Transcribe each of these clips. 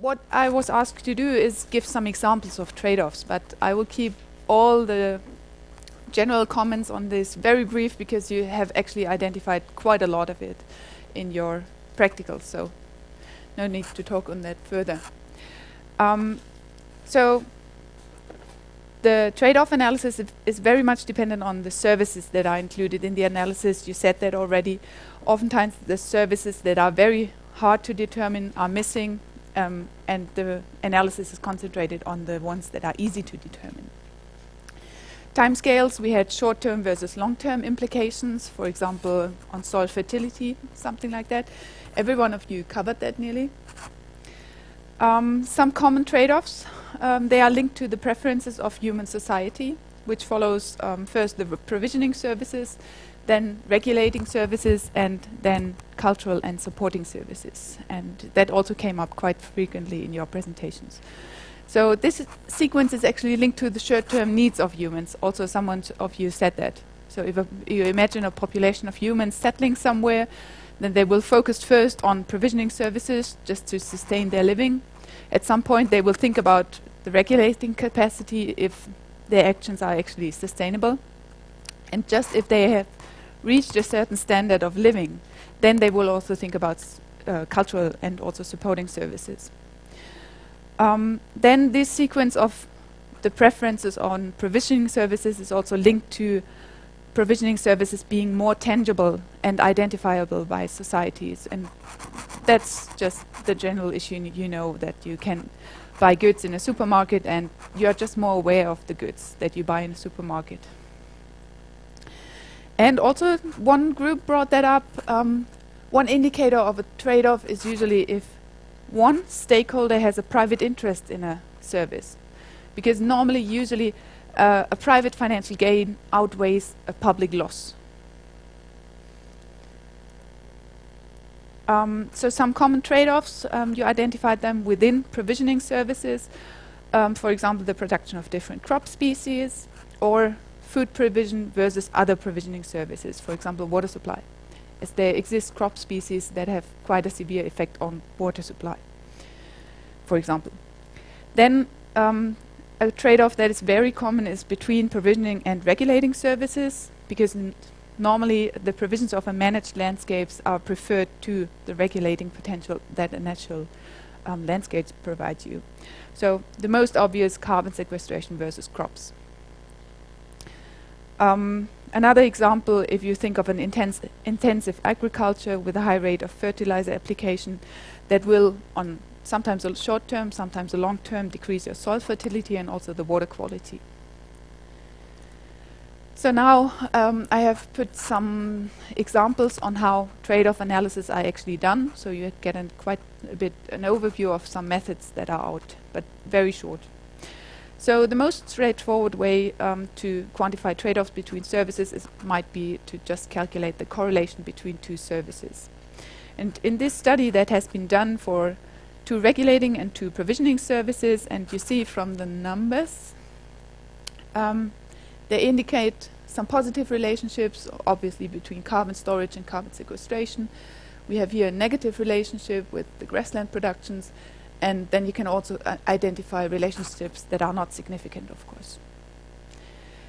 what I was asked to do is give some examples of trade-offs, but I will keep all the general comments on this very brief because you have actually identified quite a lot of it in your practicals, so no need to talk on that further. Um, so the trade-off analysis is very much dependent on the services that are included in the analysis. You said that already. Oftentimes the services that are very hard to determine are missing um, and the analysis is concentrated on the ones that are easy to determine. Timescales, we had short-term versus long-term implications, for example, on soil fertility, something like that. Every one of you covered that nearly. Um, some common trade-offs, um, they are linked to the preferences of human society, which follows um, first the provisioning services, then regulating services, and then cultural and supporting services. And that also came up quite frequently in your presentations. So this sequence is actually linked to the short-term needs of humans. Also, someone of you said that. So if you imagine a population of humans settling somewhere, then they will focus first on provisioning services just to sustain their living. At some point, they will think about the regulating capacity if their actions are actually sustainable. And just if they have reached a certain standard of living, then they will also think about uh, cultural and also supporting services. Um, then this sequence of the preferences on provisioning services is also linked to provisioning services being more tangible and identifiable by societies. And that's just the general issue. You know that you can buy goods in a supermarket and you're just more aware of the goods that you buy in a supermarket. And also, one group brought that up. Um, one indicator of a trade off is usually if one stakeholder has a private interest in a service. Because normally, usually, uh, a private financial gain outweighs a public loss. Um, so some common trade-offs, um, you identified them within provisioning services. Um, for example, the production of different crop species or food provision versus other provisioning services, for example, water supply, as there exist crop species that have quite a severe effect on water supply, for example. Then um, a trade-off that is very common is between provisioning and regulating services, because normally the provisions of a managed landscapes are preferred to the regulating potential that a natural um, landscapes provide you. So the most obvious carbon sequestration versus crops. Um, another example, if you think of an intense intensive agriculture with a high rate of fertilizer application, that will, on sometimes a short term, sometimes a long term, decrease your soil fertility and also the water quality. So now um, I have put some examples on how trade-off analysis are actually done. So you get quite a bit an overview of some methods that are out, but very short. So the most straightforward way um, to quantify trade-offs between services is, might be to just calculate the correlation between two services. And in this study that has been done for two regulating and two provisioning services, and you see from the numbers, um, they indicate some positive relationships, obviously between carbon storage and carbon sequestration. We have here a negative relationship with the grassland productions, and then you can also uh, identify relationships that are not significant, of course.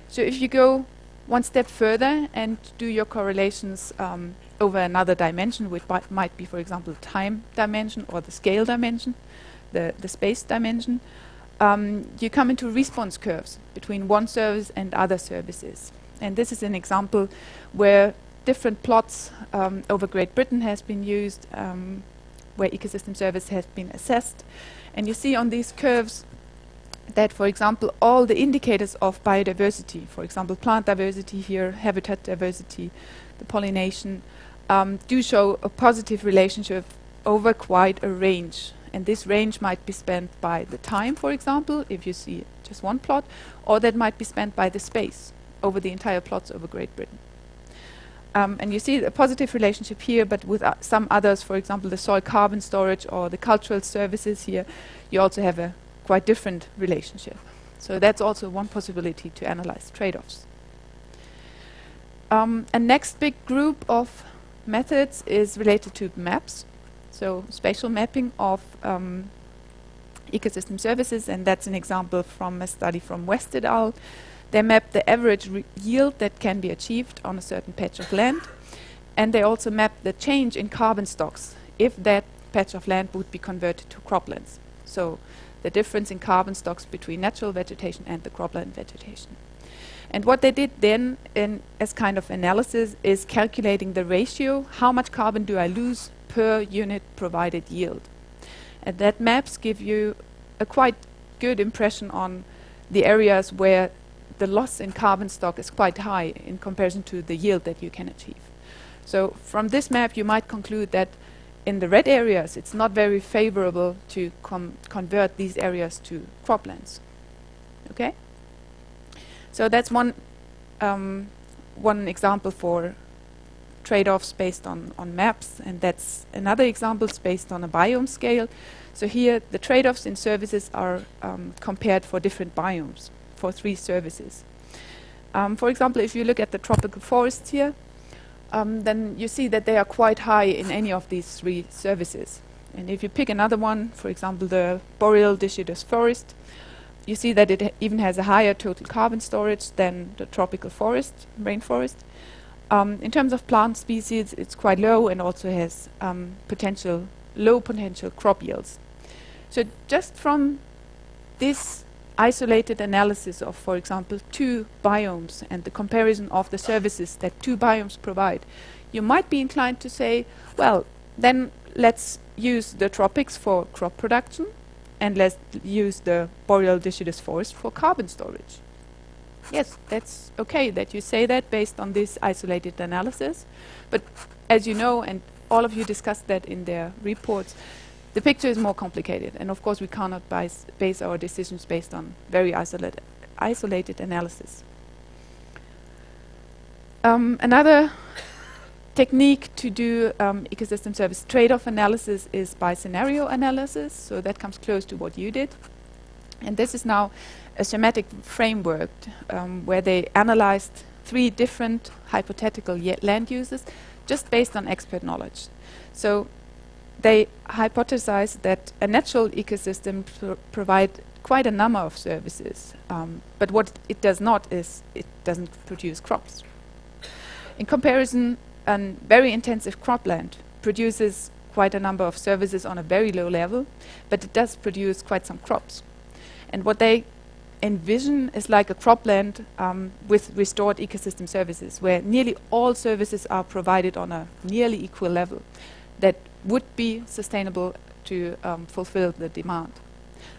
So if you go one step further and do your correlations um, over another dimension, which might be, for example, the time dimension or the scale dimension, the, the space dimension, um, you come into response curves between one service and other services. And this is an example where different plots um, over Great Britain has been used um, where ecosystem service has been assessed. And you see on these curves that, for example, all the indicators of biodiversity, for example, plant diversity here, habitat diversity, the pollination, um, do show a positive relationship over quite a range. And this range might be spent by the time, for example, if you see just one plot, or that might be spent by the space over the entire plots over Great Britain. Um, and you see a positive relationship here, but with uh, some others, for example, the soil carbon storage or the cultural services here, you also have a quite different relationship. So that's also one possibility to analyze trade-offs. Um, a next big group of methods is related to maps, so spatial mapping of um, ecosystem services, and that's an example from a study from West et al. They map the average yield that can be achieved on a certain patch of land, and they also map the change in carbon stocks if that patch of land would be converted to croplands. So the difference in carbon stocks between natural vegetation and the cropland vegetation. And what they did then in as kind of analysis is calculating the ratio, how much carbon do I lose per unit provided yield. And that maps give you a quite good impression on the areas where the loss in carbon stock is quite high in comparison to the yield that you can achieve. So from this map, you might conclude that in the red areas, it's not very favorable to convert these areas to croplands. Okay? So that's one um, one example for trade-offs based on, on maps, and that's another example based on a biome scale. So here, the trade-offs in services are um, compared for different biomes for three services. Um, for example, if you look at the tropical forests here, um, then you see that they are quite high in any of these three services. And if you pick another one, for example, the boreal deciduous forest, you see that it even has a higher total carbon storage than the tropical forest, rainforest. Um, in terms of plant species, it's quite low and also has um, potential low potential crop yields. So just from this isolated analysis of, for example, two biomes and the comparison of the services that two biomes provide, you might be inclined to say, well, then let's use the tropics for crop production and let's use the boreal deciduous forest for carbon storage. Yes, that's okay that you say that based on this isolated analysis. But as you know, and all of you discussed that in their reports, the picture is more complicated, and of course we cannot base our decisions based on very isolated, isolated analysis. Um, another technique to do um, ecosystem service trade-off analysis is by scenario analysis, so that comes close to what you did. And this is now a schematic framework um, where they analyzed three different hypothetical land uses just based on expert knowledge. So they hypothesized that a natural ecosystem pr provide quite a number of services, um, but what it does not is it doesn't produce crops. In comparison, a very intensive cropland produces quite a number of services on a very low level, but it does produce quite some crops. And what they envision is like a cropland um, with restored ecosystem services, where nearly all services are provided on a nearly equal level. That would be sustainable to um, fulfill the demand.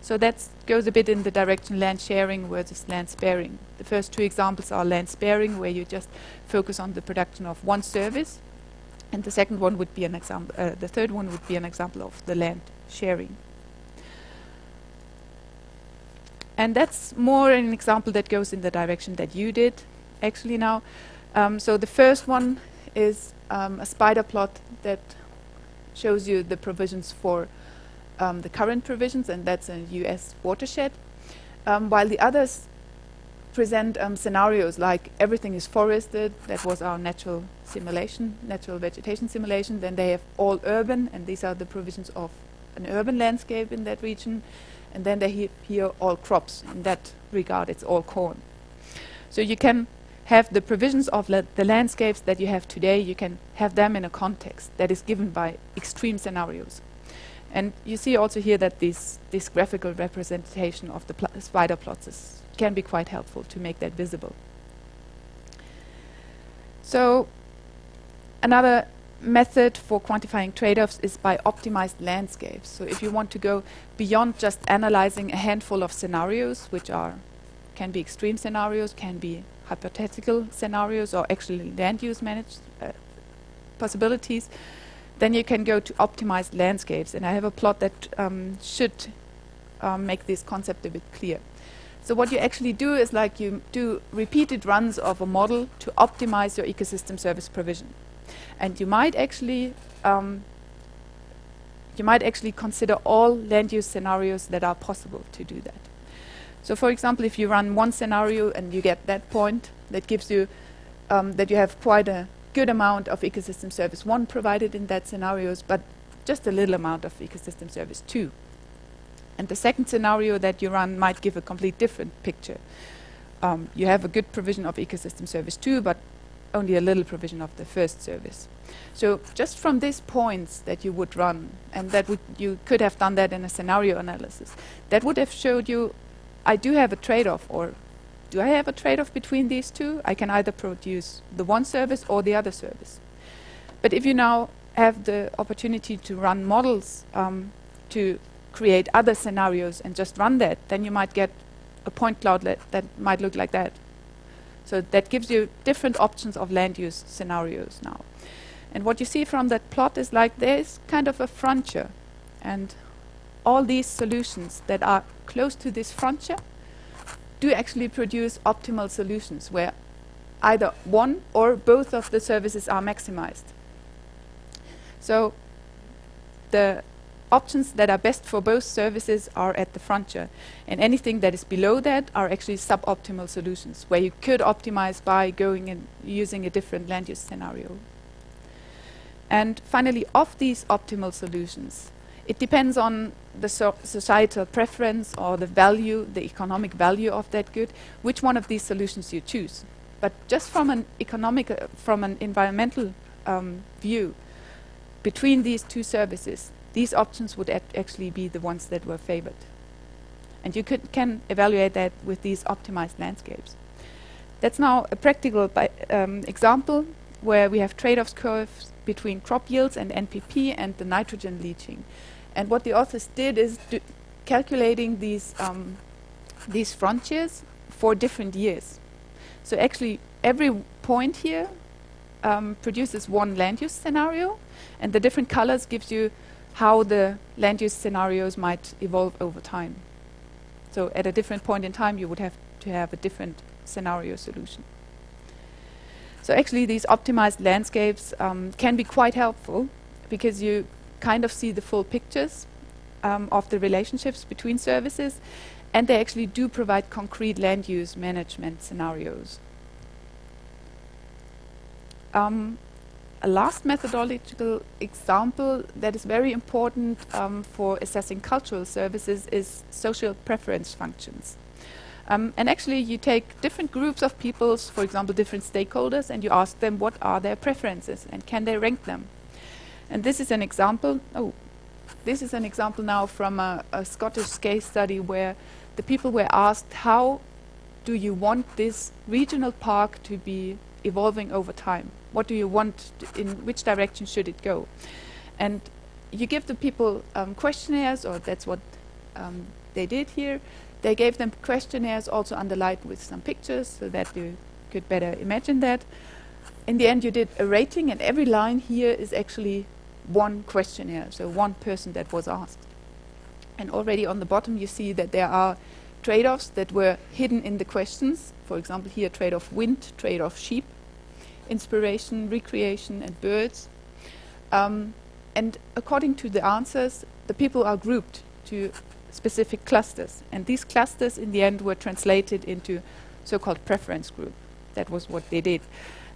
So that goes a bit in the direction land sharing versus land sparing. The first two examples are land sparing, where you just focus on the production of one service, and the second one would be an example. Uh, the third one would be an example of the land sharing. And that's more an example that goes in the direction that you did, actually now. Um, so the first one is um, a spider plot that shows you the provisions for um, the current provisions, and that's a US watershed, um, while the others present um, scenarios like everything is forested, that was our natural simulation, natural vegetation simulation, then they have all urban, and these are the provisions of an urban landscape in that region, and then they have here all crops. In that regard, it's all corn. So you can have the provisions of la the landscapes that you have today, you can have them in a context that is given by extreme scenarios. And you see also here that this, this graphical representation of the pl spider plots is, can be quite helpful to make that visible. So another method for quantifying trade-offs is by optimized landscapes. So if you want to go beyond just analyzing a handful of scenarios, which are can be extreme scenarios, can be hypothetical scenarios or actually land use managed uh, possibilities, then you can go to optimized landscapes. And I have a plot that um, should um, make this concept a bit clear. So what you actually do is like you do repeated runs of a model to optimize your ecosystem service provision. And you might actually um, you might actually consider all land use scenarios that are possible to do that. So for example, if you run one scenario and you get that point, that gives you um, that you have quite a good amount of ecosystem service one provided in that scenarios, but just a little amount of ecosystem service two. And the second scenario that you run might give a complete different picture. Um, you have a good provision of ecosystem service 2, but only a little provision of the first service. So just from these points that you would run, and that would you could have done that in a scenario analysis, that would have showed you, I do have a trade-off, or do I have a trade-off between these two? I can either produce the one service or the other service. But if you now have the opportunity to run models um, to create other scenarios and just run that, then you might get a point cloud that might look like that. So that gives you different options of land use scenarios now. And what you see from that plot is like there's kind of a frontier. And all these solutions that are close to this frontier do actually produce optimal solutions where either one or both of the services are maximized. So the options that are best for both services are at the frontier. And anything that is below that are actually suboptimal solutions, where you could optimize by going and using a different land use scenario. And finally, of these optimal solutions, it depends on the so societal preference or the value, the economic value of that good, which one of these solutions you choose. But just from an economic, uh, from an environmental um, view, between these two services, these options would actually be the ones that were favored. And you can evaluate that with these optimized landscapes. That's now a practical um, example where we have trade-off curves between crop yields and NPP and the nitrogen leaching. And what the authors did is calculating these um, these frontiers for different years. So actually, every point here um, produces one land use scenario, and the different colors gives you how the land use scenarios might evolve over time. So at a different point in time, you would have to have a different scenario solution. So actually, these optimized landscapes um, can be quite helpful because you kind of see the full pictures um, of the relationships between services, and they actually do provide concrete land use management scenarios. Um, a last methodological example that is very important um, for assessing cultural services is social preference functions. Um, and actually, you take different groups of peoples, for example, different stakeholders, and you ask them what are their preferences and can they rank them. And this is an example. Oh, this is an example now from a, a Scottish case study where the people were asked how do you want this regional park to be evolving over time? what do you want, in which direction should it go? And you give the people um, questionnaires, or that's what um, they did here. They gave them questionnaires also underlined with some pictures so that you could better imagine that. In the end, you did a rating, and every line here is actually one questionnaire, so one person that was asked. And already on the bottom, you see that there are trade offs that were hidden in the questions. For example, here trade off wind, trade off sheep, inspiration, recreation, and birds. Um, and according to the answers, the people are grouped to specific clusters. And these clusters, in the end, were translated into so-called preference group. That was what they did.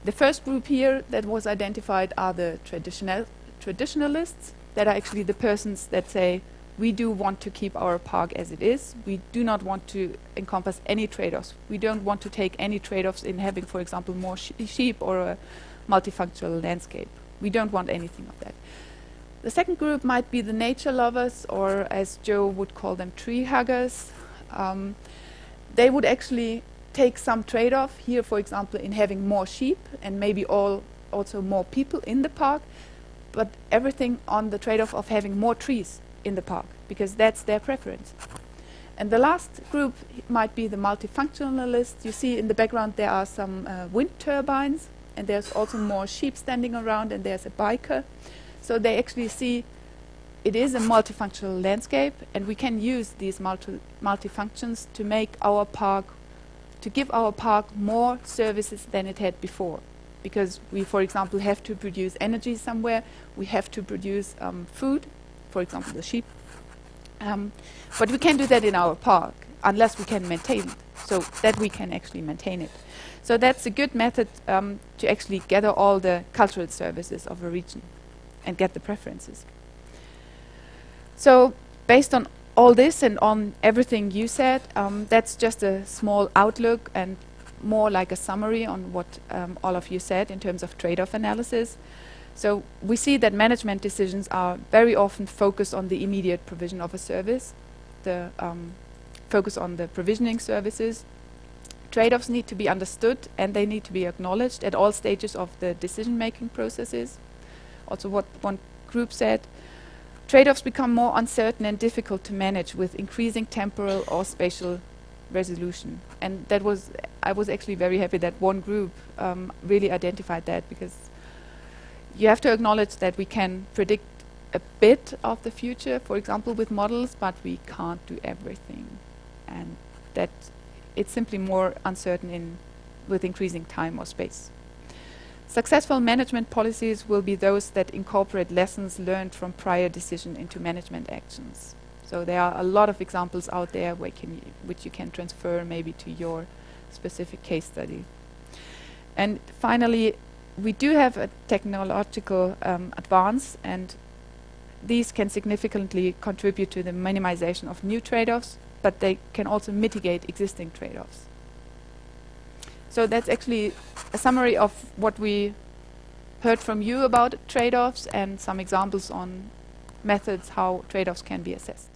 The first group here that was identified are the traditional traditionalists, that are actually the persons that say, we do want to keep our park as it is. We do not want to encompass any trade-offs. We don't want to take any trade-offs in having, for example, more sh sheep or a multifunctional landscape. We don't want anything of that. The second group might be the nature lovers, or as Joe would call them, tree huggers. Um, they would actually take some trade-off here, for example, in having more sheep and maybe all also more people in the park, but everything on the trade-off of having more trees in the park because that's their preference. And the last group might be the multifunctionalists. You see in the background there are some uh, wind turbines, and there's also more sheep standing around, and there's a biker. So they actually see it is a multifunctional landscape, and we can use these multi multifunctions to make our park, to give our park more services than it had before. Because we, for example, have to produce energy somewhere, we have to produce um, food, for example, the sheep. Um, but we can't do that in our park unless we can maintain it, so that we can actually maintain it. So that's a good method um, to actually gather all the cultural services of a region and get the preferences. So based on all this and on everything you said, um, that's just a small outlook and more like a summary on what um, all of you said in terms of trade-off analysis. So we see that management decisions are very often focused on the immediate provision of a service, the um, focus on the provisioning services. Trade-offs need to be understood and they need to be acknowledged at all stages of the decision-making processes. Also what one group said, trade-offs become more uncertain and difficult to manage with increasing temporal or spatial resolution. And that was, I was actually very happy that one group um, really identified that because you have to acknowledge that we can predict a bit of the future, for example, with models, but we can't do everything. And that it's simply more uncertain in with increasing time or space. Successful management policies will be those that incorporate lessons learned from prior decision into management actions. So there are a lot of examples out there can which you can transfer maybe to your specific case study. And finally, we do have a technological um, advance and these can significantly contribute to the minimization of new trade-offs, but they can also mitigate existing trade-offs. So that's actually a summary of what we heard from you about trade-offs and some examples on methods how trade-offs can be assessed.